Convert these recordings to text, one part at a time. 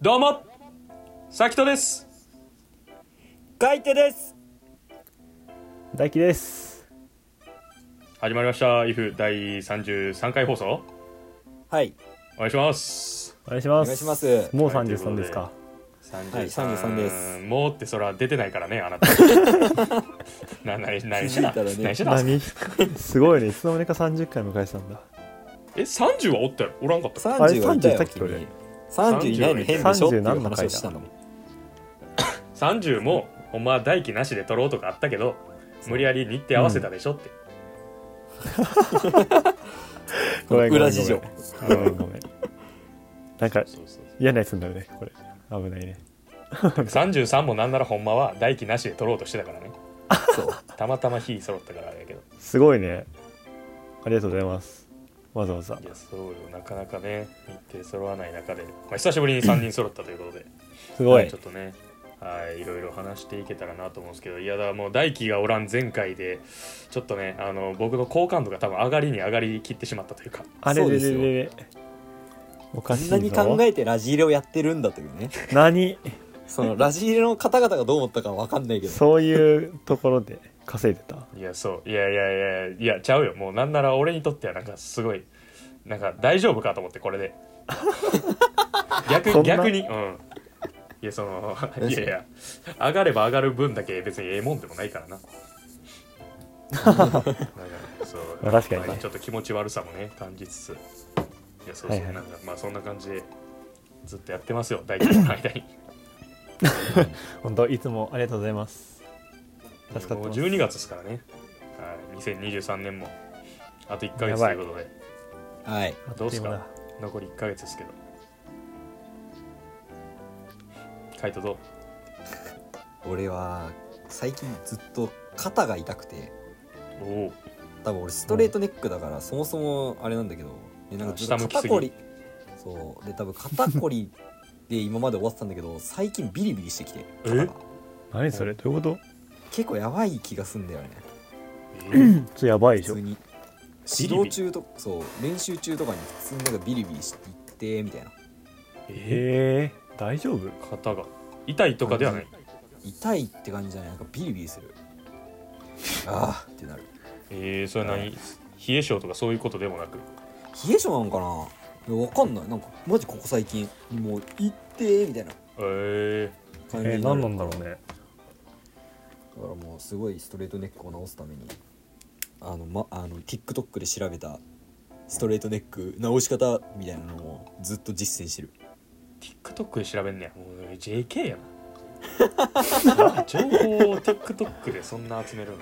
どうもさきとです。書いてです。大輝です。始まりました IF 第33回放送。はい。お願いします。お願いします。お願いします。もうはい33ですか。はい33です。もうってそら出てないからねあなた。な何何しな。気づいたらね。何しな。何？すごいね。いつの間にか30回迎えてたんだえ30はおったよおらんかった30あれはいたよ30さっき俺。君30いないの変でしょ？っていう30何の回だ話をしたの。30もほんまは代金なしで取ろうとかあったけど無理やり日程合わせたでしょって、ごめんごめん裏事情ごめん。ごめん。なんかそうそう嫌なやつになるねこれ。危ないね。33もなんならほんまは代金なしで取ろうとしてたからね。そう。たまたま日揃ったからあれやけど。すごいね。ありがとうございますわざわざ。いやそうよ。なかなかね日程揃わない中で、まあ、久しぶりに3人 揃ったということで。すごい。ちょっとねはいいろいろ話していけたらなと思うんですけど。いやだもう大輝がおらん前回でちょっとねあの僕の好感度が多分上がりに上がりきってしまったというか。あれれそうですよ。れれれおかしいこんなに考ぞえてラジ入れをやってるんだというね。何？そのラジ入れの方々がどう思ったかわかんないけど。そういうところで稼いでた？いやそう。いやいやいやいやちゃうよ。もうなんなら俺にとってはなんかすごいなんか大丈夫かと思ってこれで。逆逆に。うん。いやそのいやいや上がれば上がる分だけ別にええもんでもないからな。そうまあ確かにねまあちょっと気持ち悪さもね感じつつ。いやそうそう、はいはい。なんかまあそんな感じでずっとやってますよ。大輝の間に。本当いつもありがとうございます助かってもうます12月ですからね、はい、2023年もあと1ヶ月ということで。はい。どうすか？残り1ヶ月ですけど。カイトどう？俺は最近ずっと肩が痛くて。おお多分俺ストレートネックだからそもそもあれなんだけどでなんかずっと下向きすぎ。肩こり。そう。で多分肩こり で今まで終わってたんだけど最近ビリビリしてきて。何それ？どういうこと？結構やばい気がすんだよね。えーそれやばいでしょ。普通に。指導中とそう練習中とかに普通になんかビリビリしていってみたいな。えへえ。大丈夫？ー肩が。痛いとかではない。痛いって感じじゃない？なんかビリビリする。ああってなる。えー、それ何？冷え性とかそういうことでもなく。冷え性なのかな？いやわかんない。なんかマジここ最近もう行ってみたいな。え。感じになる。えー、何なんだろうね。だからもうすごいストレートネックを直すためにあの、ま、あの TikTok で調べたストレートネック直し方みたいなのをずっと実践してる。ー、TikTok で調べんねや。もう JK やな。情報を TikTok でそんな集めるの。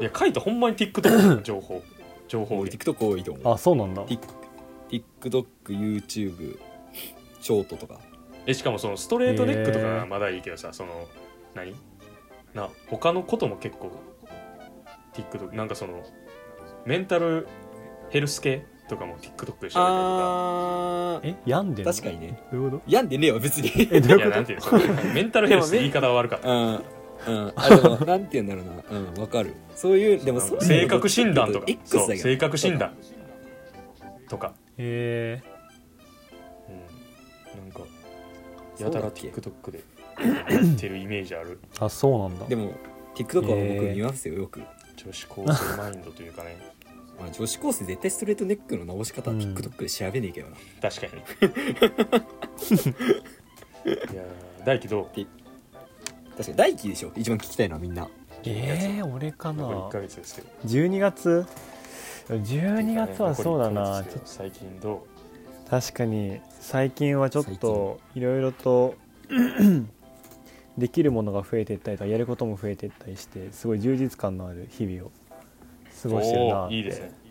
いやカイトほんまに TikTok の情報。情報俺で TikTok 多いと思うあそうなんだ。Tik- TikTok、YouTube、ショートとか。えしかもそのストレートネックとかはまだいいけどさ、その何？な他のことも結構 TikTok なんかそのメンタルヘルス系とかも TikTok で調べてるとか。あー。え？病んでんの？確かにね。どういうこ病んでねえわ別に。えどういうこと？いやなんていうのメンタルヘルスって言い方は悪かった。うんうん。あでもなんて言うんだろうな。うんわかる。そういうでもそういうの性格診断とか。X だけど。そう性格診断。とか、とへうん、なんかやたらそうだっけ？TikTok でてるイメージある。え あそうなんだ。でも TikTok は僕見ますよよく、女子高生マインドというかね。まあ、女子高生絶対ストレートネックの直し方はうん TikTok で調べねえけどな、確かに。いやー大輝どう？確かに大輝でしょ？一番聞きたいのはみんな。えー、俺か残り1なヶ月ですけど12月？12月はそうだな、残り1ヶ月ですよ。最近ど確かに最近はちょっといろいろとできるものが増えていったりとかやることも増えていったりしてすごい充実感のある日々を過うごしてるなおーいいですね。って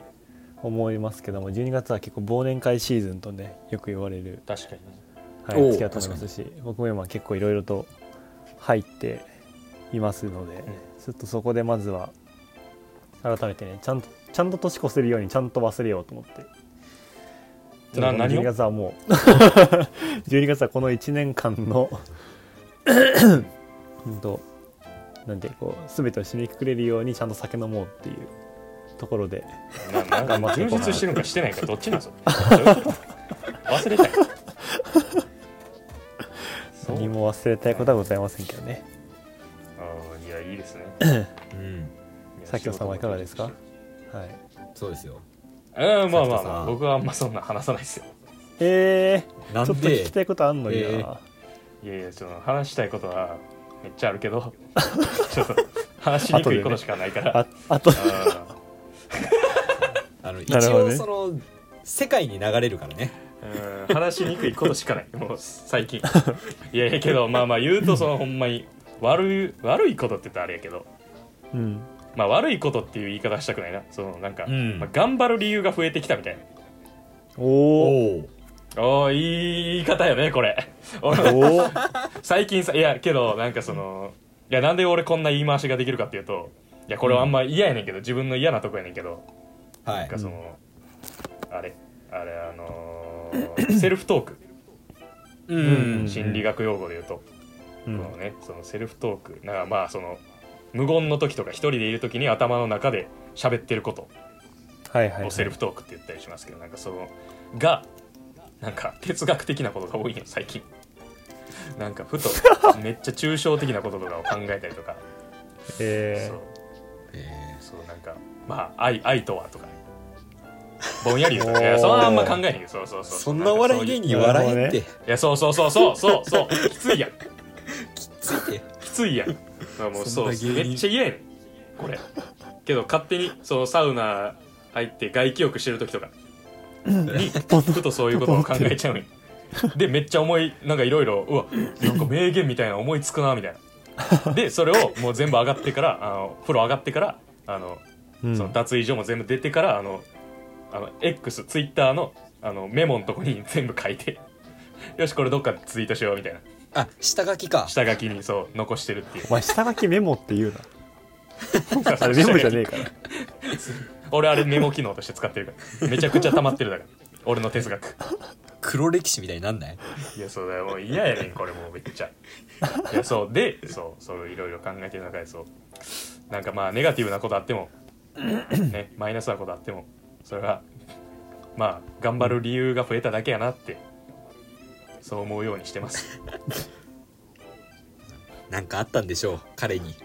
思いますけども12月は結構忘年会シーズンとねよく言われる、確かに。ねはい、月だと思いますし僕も今結構いろいろと入っていますので、ちょっとそこでまずは改めてねちゃんとちゃんと年越せるようにちゃんと忘れようと思って。な何を？12月はもう 12月はこの1年間の うんとなんてこう全てを締めくくれるようにちゃんと酒飲もうっていうところで。ななんか充実してるのかしてないかどっちなんそれ忘れたい。そ う何も忘れたいことはございませんけどね。あーいやいいですね。うん。佐京さんはいかがですか？はい。そうですよ。うんまあまあまあ僕はあんまそんな話さないですよ。えー、なんちょっと聞できたいことあんのにな、えーいやいやその話したいことはめっちゃあるけど ちょっと話しにくいことしかないから。ああとああの一 なるほどね。応その世界に流れるからね。ーうん話しにくいことしかない。もう最近。いやいやけどまあまあ言うとそのほんまに悪い悪いことって言ったらあれやけど。うん。まあ悪いことっていう言い方したくないな。そのなんか、うん。まあ、頑張る理由が増えてきたみたいな。おおおおーいい言い方よねこれ。最近さいやけどなんかそのいやなんで俺こんな言い回しができるかっていうといやこれはあんま嫌やねんけど自分の嫌なとこやねんけどはい。なんかその、あれあれあのー セルフトーク、ううん心理学用語で言うと、うん。このねそのセルフトーク。なんかまあその無言の時とか一人でいる時に頭の中で喋ってることはいはい、はい、をセルフトークって言ったりしますけど、なんかそのがなんか哲学的なことが多いんよ最近。なんかふとめっちゃ抽象的なこととかを考えたりとか、えそう。えそうなんかまあ愛愛とはとか。ぼんやり言うと いやそんなあんま考えないけど。そうそうーそう。そんなお笑い芸人笑えって。いやそうそうそう。そうそうそう。きついやん。ついて。きついやん。あもうそう。めっちゃ嫌やねん。これ。けど勝手にそうサウナ入って外気浴してる時とかにふとそういうことを考えちゃう。んよでめっちゃ思いなんかいろいろうわなんか名言みたいな思いつくなみたいな。でそれをもう全部上がってからあの風呂上がってからあのうん。その脱衣所も全部出てからあのあの X ツイッターのあのメモのとこに全部書いて よしこれどっかでツイートしようみたいな。あ下書きか。下書きにそう残してるっていう。お前下書きメモって言うな。あれメモじゃねえから 俺あれメモ機能として使ってるから。めちゃくちゃ溜まってるだから。俺の哲学。黒歴史みたいになんない？いやそうだよもう嫌やねんこれもうめっちゃ。いやそう。でそうそういろいろ考えてる中でそう。なんかまあネガティブなことあってもねマイナスなことあってもそれはまあ頑張る理由が増えただけやなってそう思うようにしてます。なんかあったんでしょう彼に。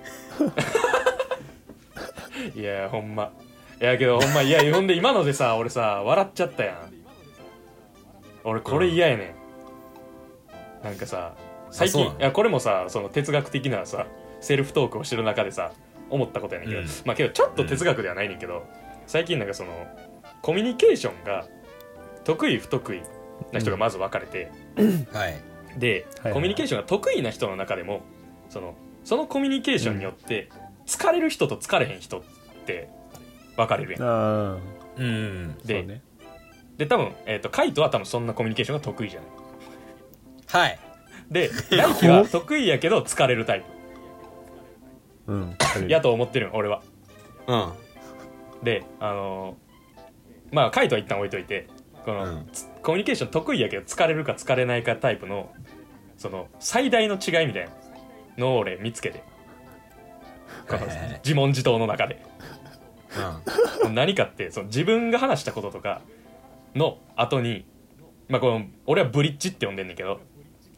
いやほんまいやけどほんまいやほんで今のでさ俺さ笑っちゃったやん。俺これ嫌やねん、なんかさ最近いやこれもさその哲学的なさセルフトークをしてる中でさ思ったことやねんけど、うん。まあけどちょっと哲学ではないねんけど、最近なんかそのコミュニケーションが得意不得意な人がまず分かれて、はい。で、はいはい。コミュニケーションが得意な人の中でもそのそのコミュニケーションによって疲れる人と疲れへん人って分かれるやん。あうん。であそうね。で多分、えー、とカイトは多分そんなコミュニケーションが得意じゃない。はい。で 大輝は得意やけど疲れるタイうん。プやと思ってるん俺は。うん。であのーまあカイトは一旦置いといてこの、うん。つコミュニケーション得意やけど疲れるか疲れないかタイプのその最大の違いみたいなのを俺見つけて。自問自答の中で。うん。何かってその自分が話したこととかの後にまあこの俺はブリッジって呼んでんねんけど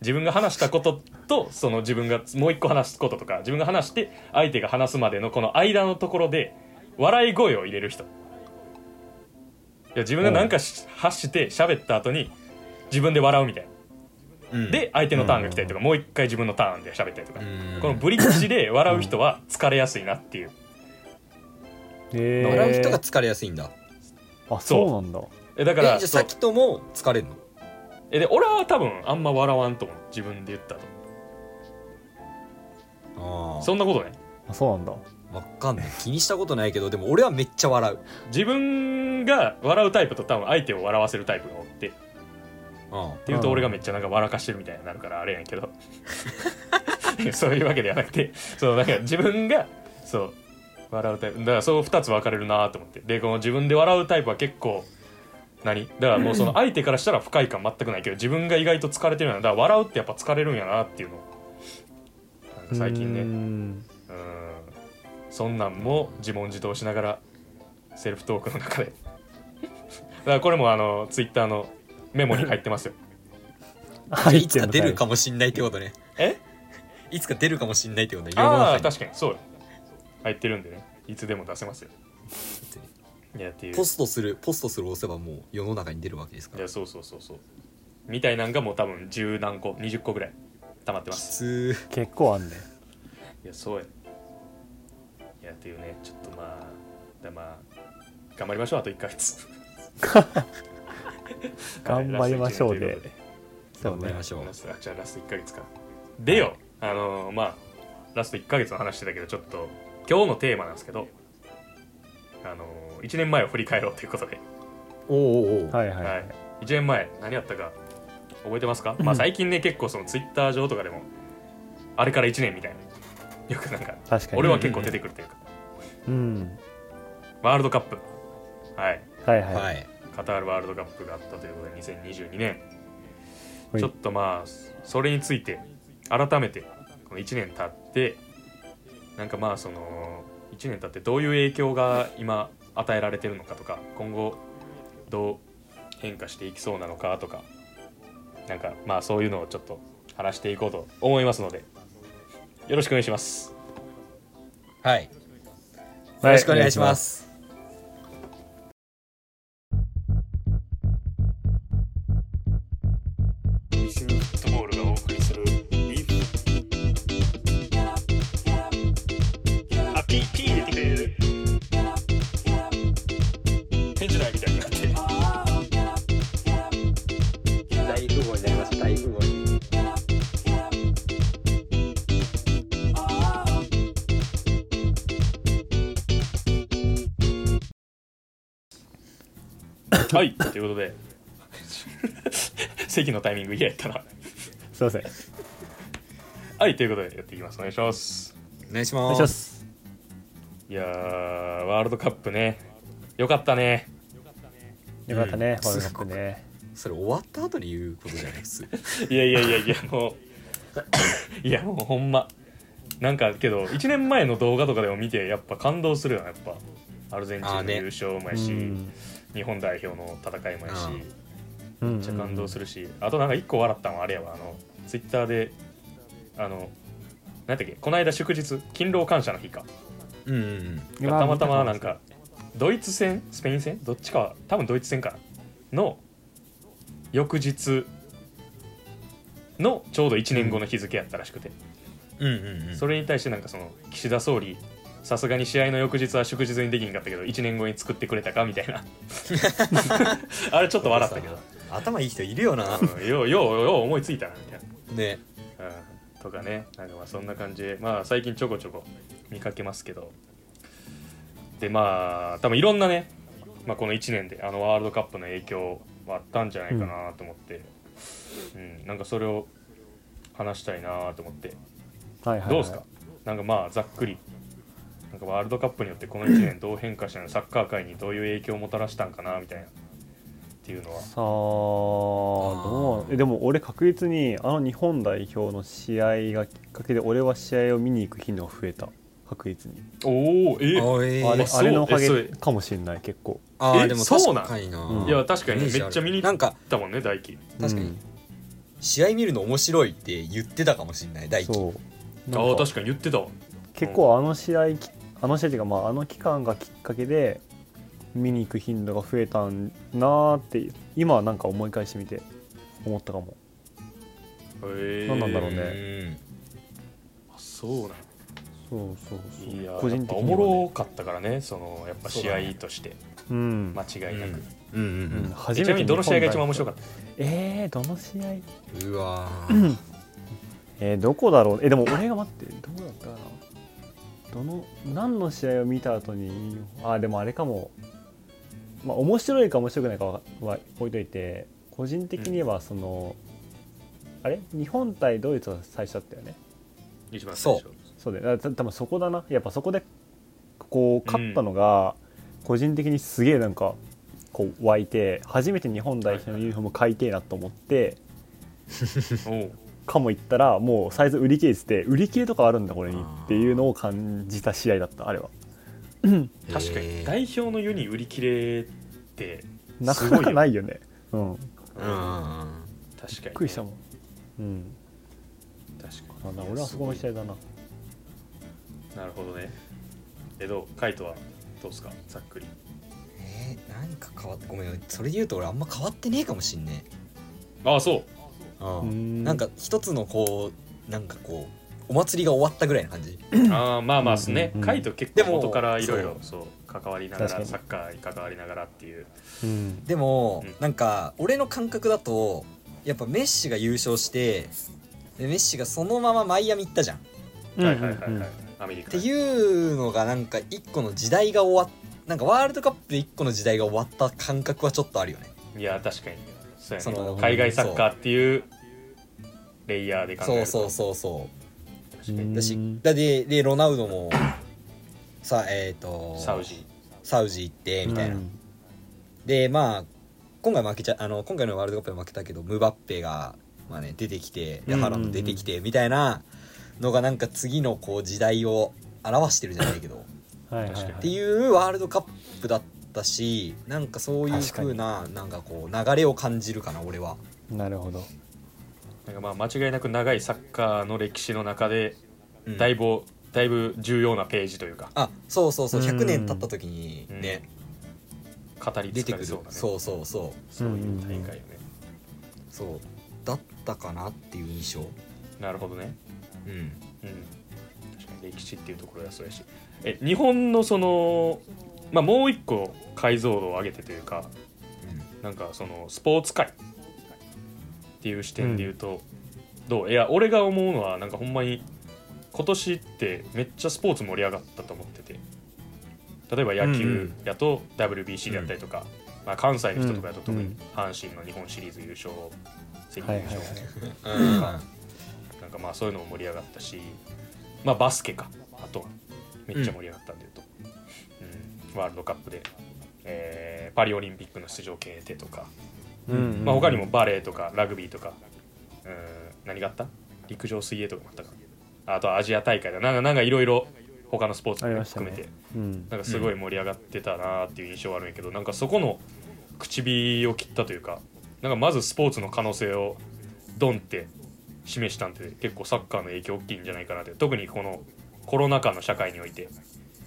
自分が話したこととその自分がもう一個話すこととか自分が話して相手が話すまでのこの間のところで笑い声を入れる人。いや自分が何かし発して喋った後に自分で笑うみたいな。うん。で相手のターンが来たりとかもう一回自分のターンで喋ったりとか。うん。このブリッジで笑う人は疲れやすいなっていうえー、笑う人が疲れやすいんだ。あそう。なんだ。えだからえじゃあ先とも疲れるの？えで俺は多分あんま笑わんと思う。自分で言ったと。ああそんなことねあそうなんだ。わかんない。気にしたことないけどでも俺はめっちゃ笑う。自分が笑うタイプと多分相手を笑わせるタイプがおって。ってうんいうと俺がめっちゃなんか笑かしてるみたいになるからあれやけど。そういうわけではなくてそうなんか自分がそう笑うタイプ。だからそう2つ分かれるなと思って。でこの自分で笑うタイプは結構何？だからもうその相手からしたら不快感全くないけど自分が意外と疲れてるんやなだから笑うってやっぱ疲れるんやなっていうの。最近ね。うーん。うんそんなんも自問自答しながらセルフトークの中で。だからこれもあのツイッターのメモに入ってますよ。いつか出るかもしんないってことね。え？いつか出るかもしんないってことね。ああ確かに。そうよ入ってるんでね。いつでも出せますよ。いやっていう。ポストするポストする押せばもう世の中に出るわけですから。いやそうそうそうそう。みたいなんがもう多分十何個20個ぐらい溜まってまきすつ結構あんね。いやそうや。いやっていうね。ちょっとまあだまあ頑張りましょう。あと1ヶ月。頑張りましょうで。はいラスト一年ということで。そうね。頑張りましょう。ラストあじゃあラスト1ヶ月か。でよ。あのーまあラスト1ヶ月の話してたけどちょっと今日のテーマなんですけどあのー、1年前を振り返ろうということで、おおおおはいはい、はい、1年前何やったか覚えてますか、まあ最近ね結構そのツイッター上とかでもあれから1年みたいな。よくなんか確かに。俺は結構出てくるというか、うん。ワールドカップ。はい。はいはい、はい。カタールワールドカップがあったということで2022年。はい。ちょっとまあそれについて改めてこの1年経ってなんかまあその1年経ってどういう影響が今与えられてるのかとか今後どう変化していきそうなのかとかなんかまあそういうのをちょっと話していこうと思いますのでよろしくお願いします。はい。よはろしくお願いしますのタイミング嫌やったなすいませんはいということでやっていきます。お願いします。お願いします。します。いやーワールドカップね。よかったね。よかったね、うん。ワールドカップね。それ終わった後に言うことじゃないです。いやいやいやいやもう いやもうほんま。なんかけど1年前の動画とかでも見てやっぱ感動するよなやっぱ。アルゼンチンの優勝もやうし、ん。日本代表の戦いもやしめめっちゃ感動するし、あとなんか一個笑ったのはあれやわ。あのツイッターであの何だっけこの間祝日勤労感謝の日か。うんうんうん。がたまたまなんかドイツ戦スペイン戦どっちかは多分ドイツ戦かな。の翌日のちょうど1年後の日付やったらしくて、うんうんうん。それに対してなんかその岸田総理さすがに試合の翌日は祝日にできんかったけど1年後に作ってくれたかみたいな。あれちょっと笑ったけど、頭いい人いるよな。う んようようよう思いついた。なみたいなね。うん、とかね。なんかまあそんな感じで。まあ最近ちょこちょこ見かけますけど。でまあ多分いろんなね、まあ、この1年であのワールドカップの影響はあったんじゃないかなと思って、うん。なんかそれを話したいなと思って。はいはいはい。どうですか？なんかまあざっくり。なんかワールドカップによってこの1年どう変化したの？サッカー界にどういう影響をもたらしたんかなみたいなっていうのは。さあどうえでも俺確実にあの日本代表の試合がきっかけで俺は試合を見に行く頻度が増えた。確実に。おおえあえあれあれのおかげかもしれない結構。えあーでもそうな。んうん？いや確かにめっちゃ見に行っなんかたもんね大輝確かに。うん。試合見るの面白いって言ってたかもしれない大輝そう。ああなんか。確かに言ってたわ。結構あの試合きあの試合っていうかまああの期間がきっかけで見に行く頻度が増えたんなーって今はなんか思い返してみて思ったかも。へえ何なんだろうね。ねそうなん。そうそうそう。いや個人的やっぱおには、ね、もろかったからねそのやっぱ試合として。うん、間違いなく、うん。うんうんうん、え初ちなみにどの試合が一番面白白かった？えー、どの試合？うわー。えー、どこだろう？えでも俺が待ってどこだったかな？どの何の試合を見た後にあでもあれかもまあ面白いか面白くないかはは置いといて個人的にはその、あれ？日本対ドイツは最初だったよね。一番最初。そう。だよ。た多分そこだな。やっぱそこでこう勝ったのが個人的にすげえなんかこう湧いて初めて日本代表のユニフォーム買いてえなと思って かも言ったらもうサイズ売り切れてて売り切れとかあるんだこれにっていうのを感じた試合だったあれは確かに。代表のユニ売り切れってなかなかないよね。うん。うん。確かに、ね、びっくりしたもん。うん。確かなんだ俺はそこの時代だな。になるほどね。えどう？カイトは？どうですか？ざっくり。えー、何か変わってごめんそれで言うと俺あんま変わってねえかもしんねああそう。えん。なんか一つのこうなんかこうお祭りが終わったぐらいな感じ。ああまあまあですね、うんうんカイト結構元からいろいろそう関わりながらに。サッカーに関わりながらっていう。うん。でも、うん。なんか俺の感覚だとやっぱメッシが優勝してでメッシがそのままマイアミ行ったじゃん。っはいはいはいはい、うんアメリカ。ていうのがなんか一個の時代が終わっなんかワールドカップで一個の時代が終わった感覚はちょっとあるよね。いや確かに。そうやね。その海外サッカーっていうレイヤーで考えると。そうそうそうそう確かに。だしうんだででロナウドもさえっ、とサウジ。サウジ行ってみたいな、うんでまあ今回負けちゃあの今回のワールドカップで負けたけどムバッペが、まあね、出てきてでハランド出てきてみたいなのがなんか次のこう時代を表してるじゃないけど。っはいはい確かにていうワールドカップだったしなんかそういう風ななんかこう流れを感じるかな俺は。なるほどなんかまあ間違いなく長いサッカーの歴史の中でうん。だいぶ、だいぶ重要なページというか。あそうそうそううん。100年経った時にね、語り出てくる継がれそうなね。そうそうそう。そういう大会よね、そう。だったかなっていう印象。なるほどね。うん。うん。確かに歴史っていうところがそうやし。え日本のそのまあもう一個解像度を上げてというかなんかそのスポーツ界っていう視点で言うと、どう？いや俺が思うのはなんかほんまに今年ってめっちゃスポーツ盛り上がったと思ってて。例えば野球やと WBC であったりとか、まあ、関西の人とかやと特に阪神の日本シリーズ優勝セ・リーグ優勝、はいはいはい。うん。なんかまあそういうのも盛り上がったしまあバスケかあとはめっちゃ盛り上がったんで言うと、うん。ワールドカップで、えーパリオリンピックの出場決定とか、うんまあ、他にもバレーとかラグビーとか。うん何があった？陸上水泳とかもあったか。あとはアジア大会だ。なんかなんかいろいろ他のスポーツも含めて、うん。なんかすごい盛り上がってたなっていう印象はあるんやけど、なんかそこの口火を切ったというかなんかまずスポーツの可能性をドンって示したんで結構サッカーの影響大きいんじゃないかなって。特にこのコロナ禍の社会において。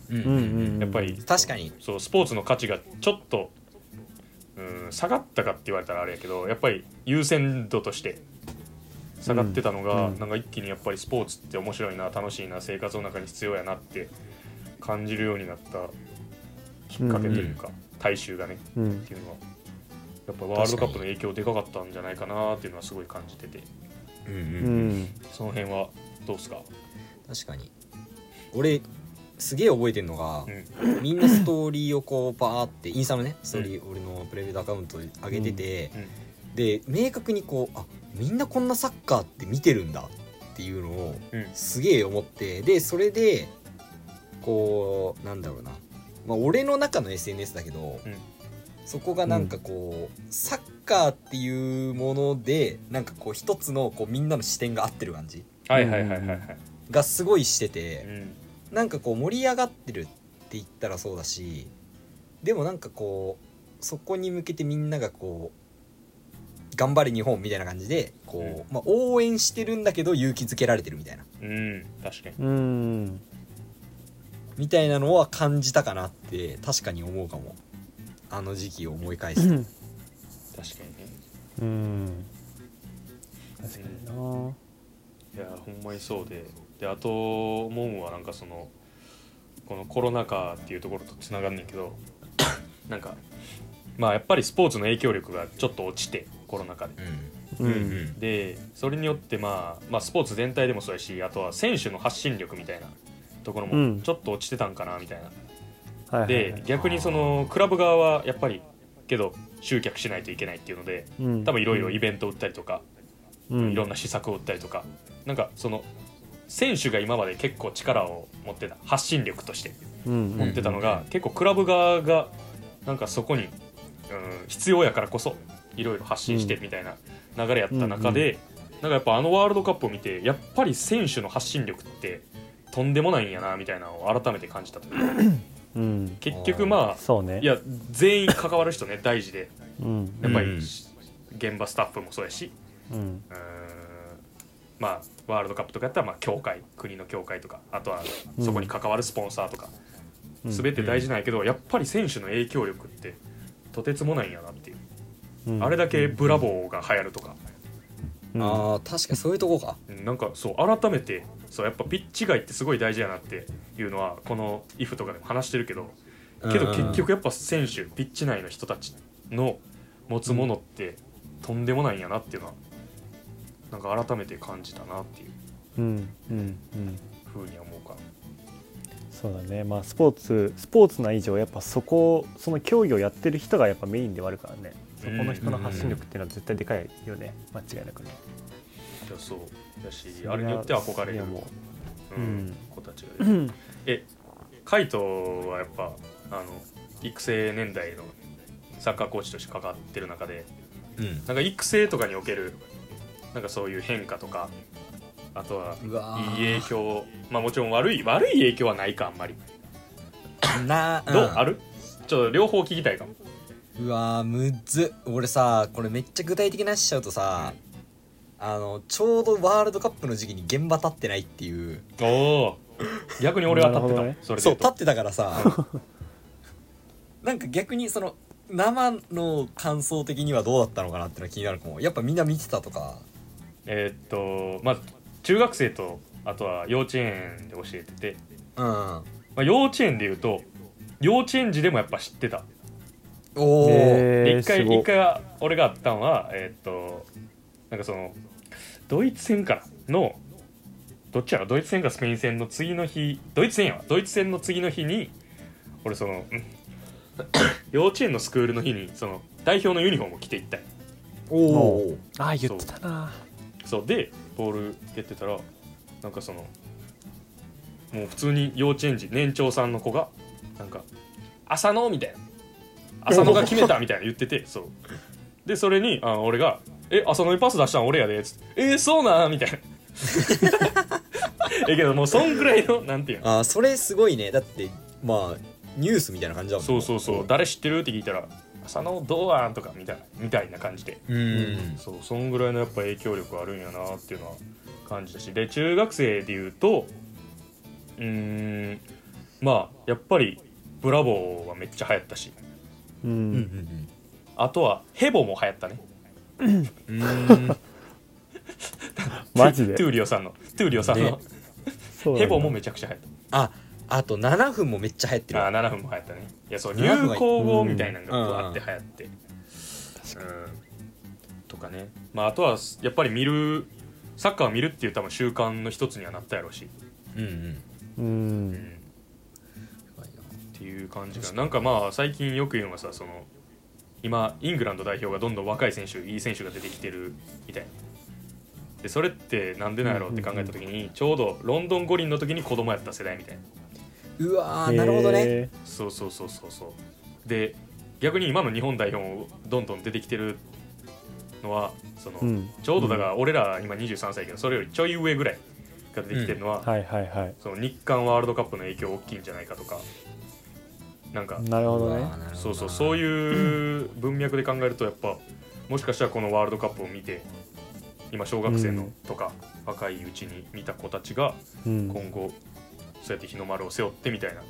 うんうんうんやっぱり確かにそうスポーツの価値がちょっとうん下がったかって言われたらあれやけどやっぱり優先度として下がってたのが、うん。なんか一気にやっぱりスポーツって面白いな楽しいな生活の中に必要やなって感じるようになったきっかけというか、大衆がねうん。っていうのは。やっぱワールドカップの影響でかかったんじゃないかなっていうのはすごい感じてて。うんううん。ん。その辺はどうですか、確かに。俺すげえ覚えてるのがう、ん。みんなストーリーをこうバーってインスタのねストーリー、俺のプライベートアカウントに上げてて、うん。で明確にこうあみんなこんなサッカーって見てるんだっていうのをうん。すげえ思ってでそれでこうなんだろうな、まあ、俺の中の SNS だけど、うん。そこがなんかこう、サッカーっていうものでなんかこう一つのこうみんなの視点が合ってる感じはいはいはいはいはい、がすごいしてうて、んなんかこう盛り上がってるって言ったらそうだしでもなんかこうそこに向けてみんながこう頑張れ日本みたいな感じでこう、まあ、応援してるんだけど勇気づけられてるみたいな。うん確かに。うん。みたいなのは感じたかなって確かに思うかも。あの時期を思い返すと確かにね。うん。確かにな。いやほんまにそうでであと思うのはなんかそのこのコロナ禍っていうところとつながんねんけど なんかまあやっぱりスポーツの影響力がちょっと落ちてコロナ禍で。うん。うん。うんでそれによって、まあ、まあスポーツ全体でもそうやしあとは選手の発信力みたいなところうん。もちょっと落ちてたんかなみたいな、はいはいはでい逆にそのクラブ側はやっぱりけど集客しないといけないっていうのでうん。多分いろいろイベントを売ったりとか、うん。いろんな施策を打ったりとかなんかその選手が今まで結構力を持ってた発信力としてうん持ってたのが、結構クラブ側がなんかそこに、うん、必要やからこそいろいろ発信してみたいな流れやった中で、なんかやっぱあのワールドカップを見てやっぱり選手の発信力ってとんでもないんやなみたいなのを改めて感じたというか。うん。結局まあそうね。いや全員関わる人ね大事で。うん。やっぱり、うん。現場スタッフもそうやし。うん。うーんまあワールドカップとかやったらまあ協会国の協会とかあとはそこに関わるスポンサーとか、うん。全て大事なんやけど、やっぱり選手の影響力ってとてつもないんやなっていう、うん。あれだけブラボーが流行るとか、うん。ああ確かにそういうとこか。うんなんかそう改めてそうやっぱピッチ外ってすごい大事やなっていうのはこの「IF」とかでも話してるけどけど結局やっぱ選手ピッチ内の人たちの持つものってとんでもないんやなっていうのはなんか改めて感じたなっていう。うんうんうん。ふうには思うかな。そうだね。まあスポーツスポーツな以上やっぱそこその競技をやってる人がやっぱメインではあるからね。そこの人の発信力っていうのは絶対でかいよね。間違いなくね。いやそう。だしあれによって憧れるもう。んうん子たちがういる。えカイトはやっぱあの育成年代のサッカーコーチとして関わってる中でうん。なんか育成とかにおけるなんかそういう変化とかあとはいい影響まあもちろん悪い悪い影響はないかあんまり。などう、んある？ちょっと両方聞きたいかも。うわーむっず。俺さこれめっちゃ具体的な話しちゃうとさあのちょうどワールドカップの時期に現場立ってないっていう。おお逆に俺は立ってたね。そそう立ってたからさ。なんか逆にその生の感想的にはどうだったのかなっていうのは気になるかも。やっぱみんな見てたとかえーっとまず中学生とあとは幼稚園で教えてて、うん。まあ、幼稚園で言うと幼稚園児でもやっぱ知ってた。おお、一回一回俺があったんはえーっとなんかそのドイツ戦かなのどっちやろ？ドイツ戦かスペイン戦の次の日ドイツ戦やわ。ドイツ戦の次の日に俺そのうん 幼稚園のスクールの日にその代表のユニフォームを着ていったおおああ言ってたなそうでボール蹴ってたらなんかそのもう普通に幼稚園児年長さんの子がなんか「浅野」みたいな「浅野が決めた」みたいな言っててそう。でそれにあ俺が「え浅野にパス出したん？俺やで」っつって「えー、そうなん?」みたいな。えけどもうそんぐらいのなんていうの。あーそれすごいね。だってまあニュースみたいな感じだもんそうそうそう。誰知ってる？って聞いたら「浅野どうあん?」とかみたいなみたいな感じで。うん。そうそんぐらいのやっぱ影響力あるんやなっていうのは感じたし。で中学生でいうとうーんまあやっぱりブラボーはめっちゃ流行ったし。ううんうんん。あとはヘボも流行ったね。うん。うん。マジで？トゥーリオさんの。トゥーリオさんの、ね。ヘボもめちゃくちゃ流行っああと7分もめっちゃ流行ってるたあー7分も流行ったね。いやそう7分は流行語みたいなのがうん。ぶわって流行って。うん。とかね。まああとはやっぱり見るサッカーを見るっていう多分習慣の一つにはなったやろうし、うんうん。ううん。んっていう感じがなんかまあ最近よく言うのがさその今イングランド代表がどんどん若い選手いい選手が出てきてるみたいな。でそれってなんでなんやろうって考えた時にちょうどロンドン五輪の時に子供やった世代みたいなうわーなるほどね。へそうそうそうそうそう。で逆に今の日本代表もどんどん出てきてるのはその、ーうん。ちょうどだから俺ら今23歳やけどそれよりちょい上ぐらいが出てきてるのは、はいはいはい。その日韓ワールドカップの影響大きいんじゃないかとかなんかなるほどね。そうそうそういう文脈で考えるとやっぱもしかしたらこのワールドカップを見て今小学生のうん。とか若いうちに見た子たちがうん。今後そうやって日の丸を背負ってみたいな、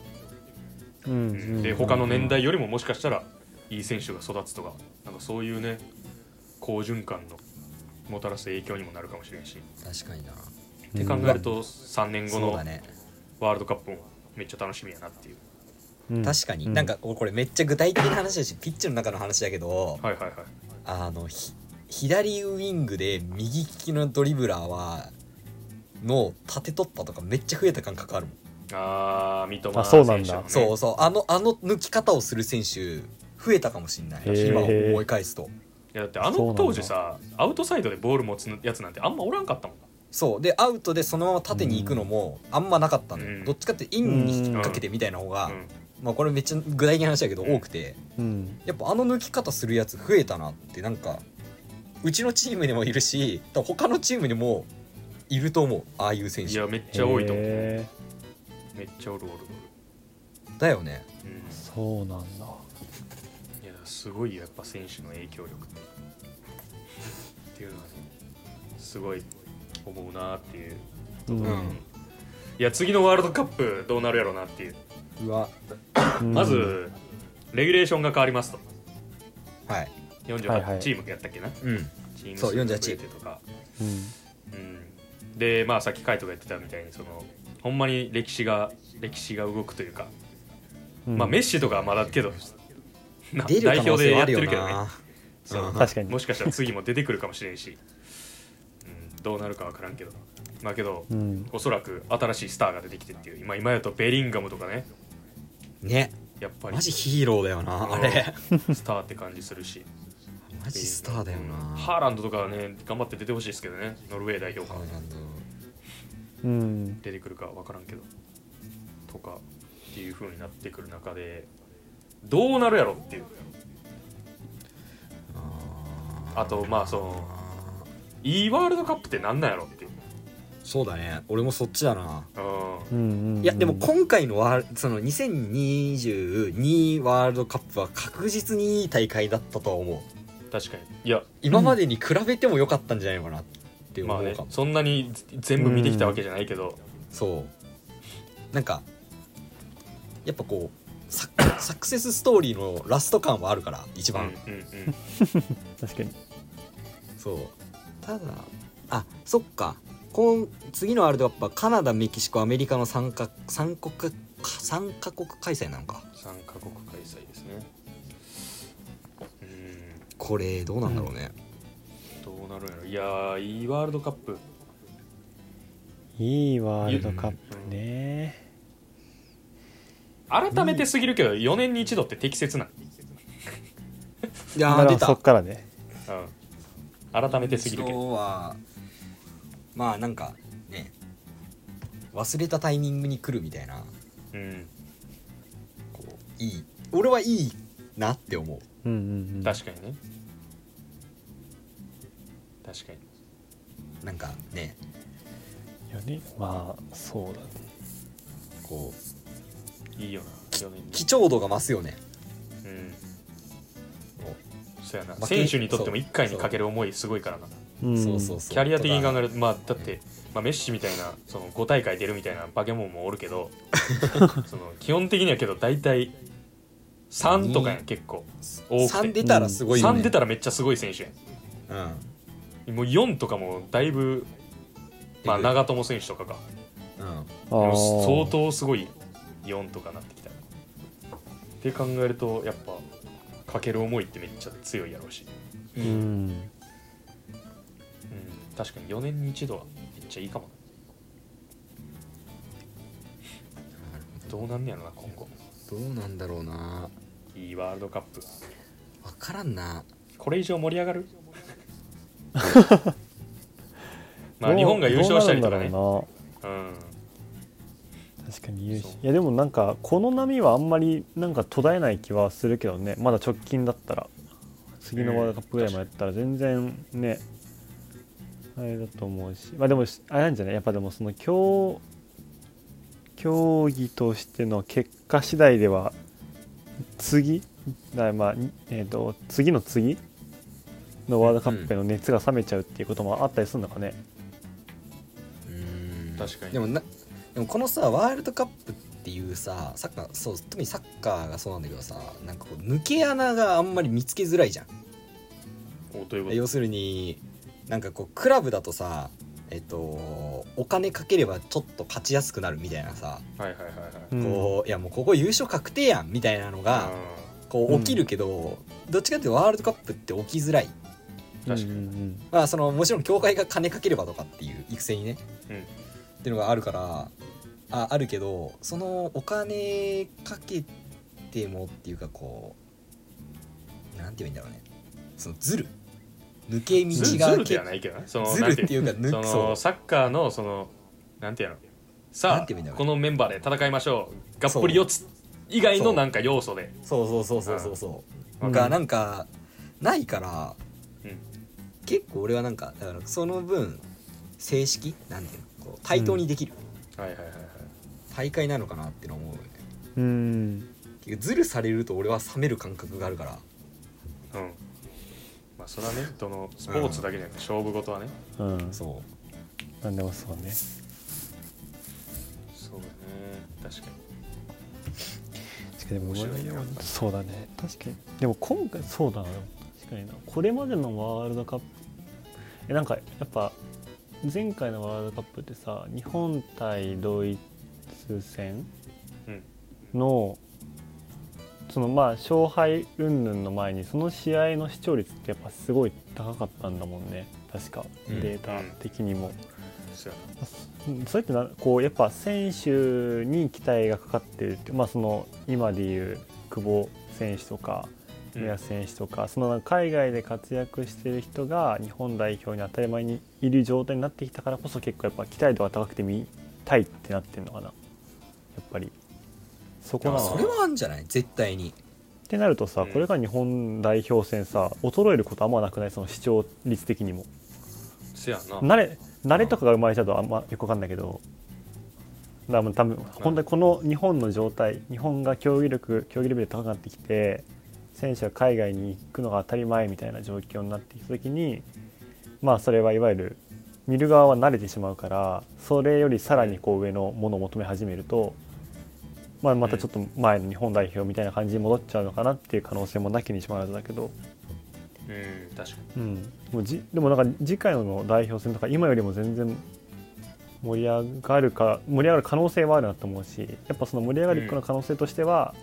うんで他の年代よりももしかしたらいい選手が育つとかなんかそういうね好循環のもたらす影響にもなるかもしれんし、確かにな。って考えると3年後のそうだね。ワールドカップもめっちゃ楽しみやなっていう。うん。確かに、うん。なんかこれめっちゃ具体的な話だしピッチの中の話だけどはいはいはい。あのひ左ウイングで右利きのドリブラーはの縦取ったとかめっちゃ増えた感覚あるもん、あー三笘あそうなんだ。選手のねそうそう。あのあの抜き方をする選手増えたかもしんない。今思い返すと。いやだってあの当時さアウトサイドでボール持つやつなんてあんまおらんかったもんそう。でアウトでそのまま縦に行くのもあんまなかったのよ、うん。どっちかってインに引っ掛けてみたいな方が、うん。まあこれめっちゃ具体的な話だけど多くてうん。やっぱあの抜き方するやつ増えたなってなんかうちのチームにもいるし他のチームにもいると思う。ああいう選手。いやめっちゃ多いと思う。へめっちゃおるおるだよね。おる、ーそうなんだ。うん、いやすごいよやっぱ選手の影響力。っていうのはねすごい思うなっていううんうん。いや次のワールドカップどうなるやろうなっていう。うわ。うんまずレギュレーションが変わりますと。はい。はいは48い。チームやったっけな、うん。チームそう数が増48えてとか、うん。うん、でまあさっきカイトが言ってたみたいにそのほんまに歴史が歴史が動くというか、うん。まあメッシとかはまだけど代表でやってるけどね。な。そう。うん。確かに。もしかしたら次も出てくるかもしれんし、うん、どうなるかわからんけど。まあけどうん。おそらく新しいスターが出てきてっていう。今今やとベリンガムとかね。ね。やっぱり。マジヒーローだよなあれ。スターって感じするし。マジスターだよな。うんハーランドとかはね頑張って出てほしいですけどね。ノルウェー代表からハーランド。うん出てくるか分からんけどとかっていう風になってくる中でどうなるやろっていう。あとまあそのいいワールドカップってなんなんやろっていう。そうだね。俺もそっちだな。うん。いやでも今回のワールその2022ワールドカップは確実にいい大会だったとは思う。確かに。いや。今までに比べても良かったんじゃないのかなって思まあねうか。も、そんなに全部見てきたわけじゃないけど。そう。なんかやっぱこうサ サクセスストーリーのラスト感はあるから一うんうん番、うん。確かに。そう。ただあそっか。この次のワールドカップはカナダメキシコアメリカの3か三国三カ国開催なのか。3カ国開催ですね。うんこれどうなんだろうね、どうなるんやろ。いやーいいワールドカップ。いいワールドカップね。改めてすぎるけど4年に一度って適切な、いやだからー出た。そっからね。うん、改めてすぎるけど。今日はまあなんかね忘れたタイミングに来るみたいな。うん。こういい。俺はいいなって思う。うんうんうん。確かにね確かに。なんかね。よねまあそうだね。こう。いいよな4貴重度が増すよね。うん。こそうやな。負け選手にとってもそう。1回にかける思いすごいからな。うん。そうそうそう。キャリア的に考えるるとまあだって、まあ、メッシみたいなその5大会出るみたいな化け物もおるけど その基本的にはけど大体3とかやん結構。多くて。3出たらすごいよね。3出たらめっちゃすごい選手やうんんもう4とかもだいぶまあ長友選手とかかうん。相当すごい4とかなってきた。って考えるとやっぱかける思いってめっちゃ強いやろうし、ううん。ん、確かに4年に一度はめっちゃいいかも。などうなんねやろな今後。どうなんだろうな。いいワールドカップ。分からんな。これ以上盛り上がる？まあ日本が優勝したりとかね。どううん確かに優勝。いやでもなんかこの波はあんまりなんか途絶えない気はするけどね。まだ直近だったら。次のワールドカップぐらいもやったら全然ねあれだと思うし。まあでもあれなんじゃない？やっぱでもその競競技としての結果次第では次？だまあ、えー、と次の次？のワールドカップへの熱が冷めちゃうっていうこともあったりするのかね、うん。確かに。でもなでもこのさワールドカップっていうさサッカーそう特にサッカーがそうなんだけどさなんかこう抜け穴があんまり見つけづらいじゃん。おということ？要するになんかこうクラブだとさえっとお金かければちょっと勝ちやすくなるみたいなさ、はいはいはいはい。うん。こういやもうここ優勝確定やんみたいなのがこう起きるけど、どっちかっていうとワールドカップって起きづらい確かにうんうんまあそのもちろん協会が金かければとかっていう育成にね、うん。っていうのがあるからああるけどそのお金かけてもっていうかこうなんて言うんだろうね。そのずる抜け道ずがずるではないけどねそのずるっていうか抜そう。のサッカーのそのなんていうの？なさあこのメンバーで戦いましょう。がっぷり四つ。以外のなんか要素で。そうそうそうそうそうそう。うん。がなんかないから、うん結構俺はなんかだからその分正式なんていうのこう対等にできる。はいはいはいはい。大会なのかなってのは思うよね。うん。結局ズルされると俺は冷める感覚があるから。うん。まあそれはねどのスポーツだけじゃなくて勝負事はね。うん。そなんでもそうね。そうだね。確かに。確かに面白いよそうだね。確かに。でも今回そうだな確かにな。これまでのワールドカップえなんかやっぱ前回のワールドカップってさ日本対ドイツ戦うん。の、そのまあ勝敗云々の前にその試合の視聴率ってやっぱすごい高かったんだもんね。確かうん。データ的にも。そうやうんそれってなこうやっぱ選手に期待がかかってるってまあその今でいう久保選手とか選手とか、その海外で活躍してる人が日本代表に当たり前にいる状態になってきたからこそ結構やっぱ期待度が高くて見たいってなってるのかな。やっぱり。そこなそれはあるんじゃない？絶対に。ってなるとさうん。これが日本代表戦さ衰えることあんまなくない？その視聴率的にも。せやな。慣れ慣れとかが生まれちゃうとあんまよくわかんないけど。だからもう多分本当にこの日本の状態日本が競技力競技レベル高くなってきて選手が海外に行くのが当たり前みたいな状況になってきた時にまあそれはいわゆる見る側は慣れてしまうからそれよりさらにこう上のものを求め始めると、まあ、またちょっと前の日本代表みたいな感じに戻っちゃうのかなっていう可能性もなきにしもあらずだけど。うん確かうん、もうじでもなんか次回の代表戦とか今よりも全然盛り上がるか盛り上がる可能性はあるなと思うしやっぱその盛り上がる可能性としては、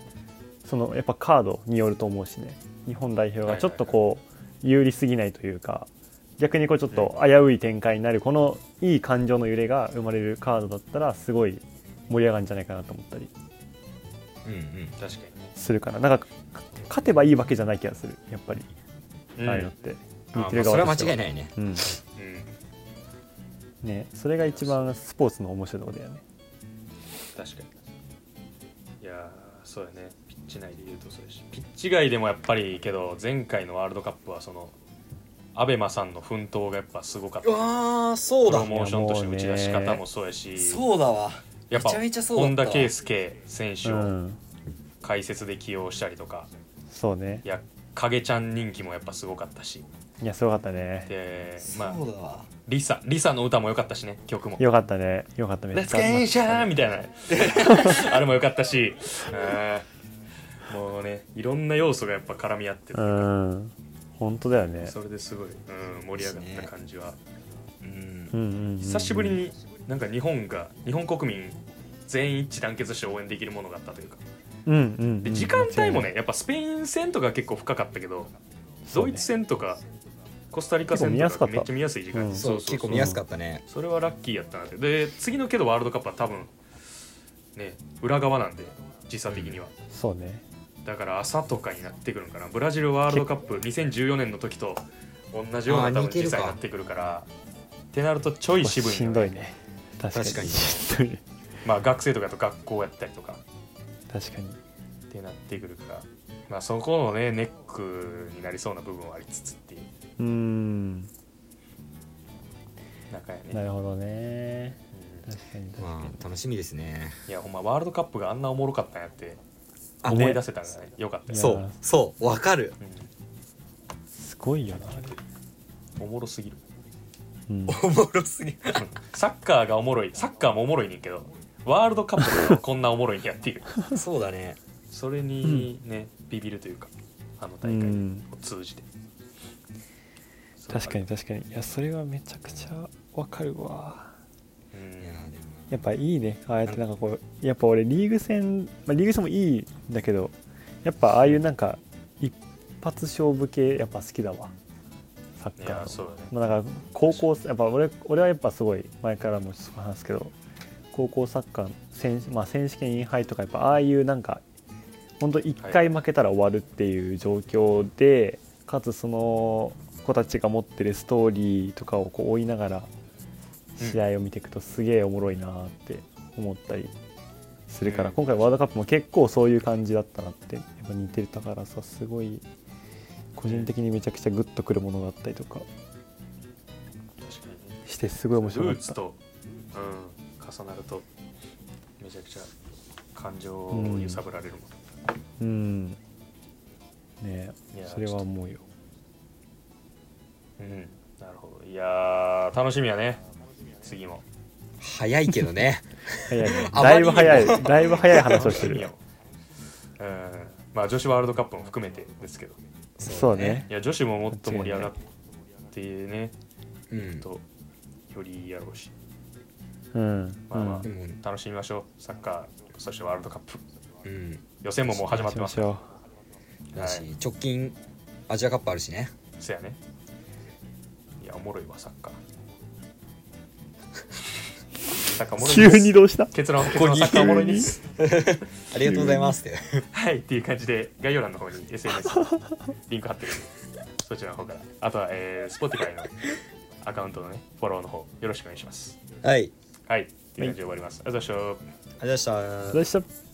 そのやっぱカードによると思うしね。日本代表がちょっとこう有利すぎないというか逆にこうちょっと危うい展開になるこのいい感情の揺れが生まれるカードだったらすごい盛り上がるんじゃないかなと思ったりうんうんに確かするかな。なんか勝てばいいわけじゃない気がする。やっぱり、にああいうのって。あ見てるまあそれは間違いないね。うん。うん。ね、それが一番スポーツの面白いところだよね。確かに。いやーそうやねチ内で言うとそうやし。ピッチ外でもやっぱりけど前回のワールドカップはそのアベマさんの奮闘がやっぱすごかった。うわーそうだ。プロモーションとして打ち出し方もそうやし。そうだわ。やっぱめちゃめちゃそうだったわ。本田圭佑選手をうん、解説で起用したりとか、そうね。い。や影ちゃん人気もやっぱすごかったし。いや、すごかったね。でそうまあだわ。リサリサの歌も良かったしね曲も。よかったね。よかった「めレッツゲンシャー!」みたいな。あれも良かったし。うん。もうねいろんな要素がやっぱ絡み合ってて、うん。本当だよね。それですごい、うん、盛り上がった感じは、うんうんうん、うん。久しぶり。になんか日本が日本国民全員一致団結して応援できるものがあったというかうんうん、うん。で時間帯もねやっぱスペイン戦とか結構深かったけど、ドイツ戦とかコスタリカ戦とかめっちゃ見やすい時間、うんそう結構見やすかったねそれはラッキーやったなってで次のけどワールドカップは多分ね裏側なんで時差的には、そうね。だから朝とかになってくるのかなブラジルワールドカップ2014年の時と同じような時差になってくるからってなるとちょい渋いしんどいね。確かに。確かにしんどいまあ学生とかだと学校やったりとか確かに。ってなってくるからまあそこのねネックになりそうな部分はありつつっていううーん。中やね、なるほどね。うん確かに確かに。まあ楽しみですねいやほんまワールドカップがあんなおもろかったんやってあ思い出せたんがねよかったそうそうわかる。すごいよな、おもろすぎる。うん。おもろすぎる。サッカーがおもろい。サッカーもおもろいねんけどワールドカップがこんなおもろいんやっていう。そうだね。それにね、ビビるというかあの大会うん。を通じて、確かに確かに。いや、それはめちゃくちゃわかるわ。やっぱいいね。ああやってなんかこうやっぱ俺リーグ戦、まあ、リーグ戦もいいんだけどやっぱああいうなんか一発勝負系やっぱ好きだわ。サッいカーそうだね。まあ、だから高校やっぱ俺俺はやっぱすごい前からも話すけど高校サッカーの選,、まあ、選手権インハイとかやっぱああいうなんか本当1回負けたら終わるっていう状況で、かつその子たちが持ってるストーリーとかをこう追いながら試合を見ていくとすげえおもろいなって思ったりするから、うん。今回ワールドカップも結構そういう感じだったなってやっぱ似てたからさすごい個人的にめちゃくちゃグッとくるものがあったりとかしてすごい面白かった。ルーツと、うん、重なるとめちゃくちゃ感情を揺さぶられるもん、うん。ねそれは思うよ。うん。なるほど。いやー楽しみやね次も。早いけどね。早いね。あだいぶ早い。だいぶ早い話をしてる。うん。まあ女子ワールドカップも含めてですけど。そうね。いや女子ももっと盛り上がってね。うん。とよりいいやろうし。うん。まあまあうん。うん楽しみましょう。サッカーそしてワールドカップ。うん。予選ももう始まってますしましょだし直近アジアカップあるしね。せやね。いやおもろいわサッカー急にどうした？結論結論サッカーおもろいです。ありがとうございますって。はいっていう感じで概要欄の方に SNS リンク貼ってるそちらの方から。あとは、えー、Spotify のアカウントのねフォローの方よろしくお願いします。はい。はいっていう感じで終わります、ありがとうございました。ありがとうございました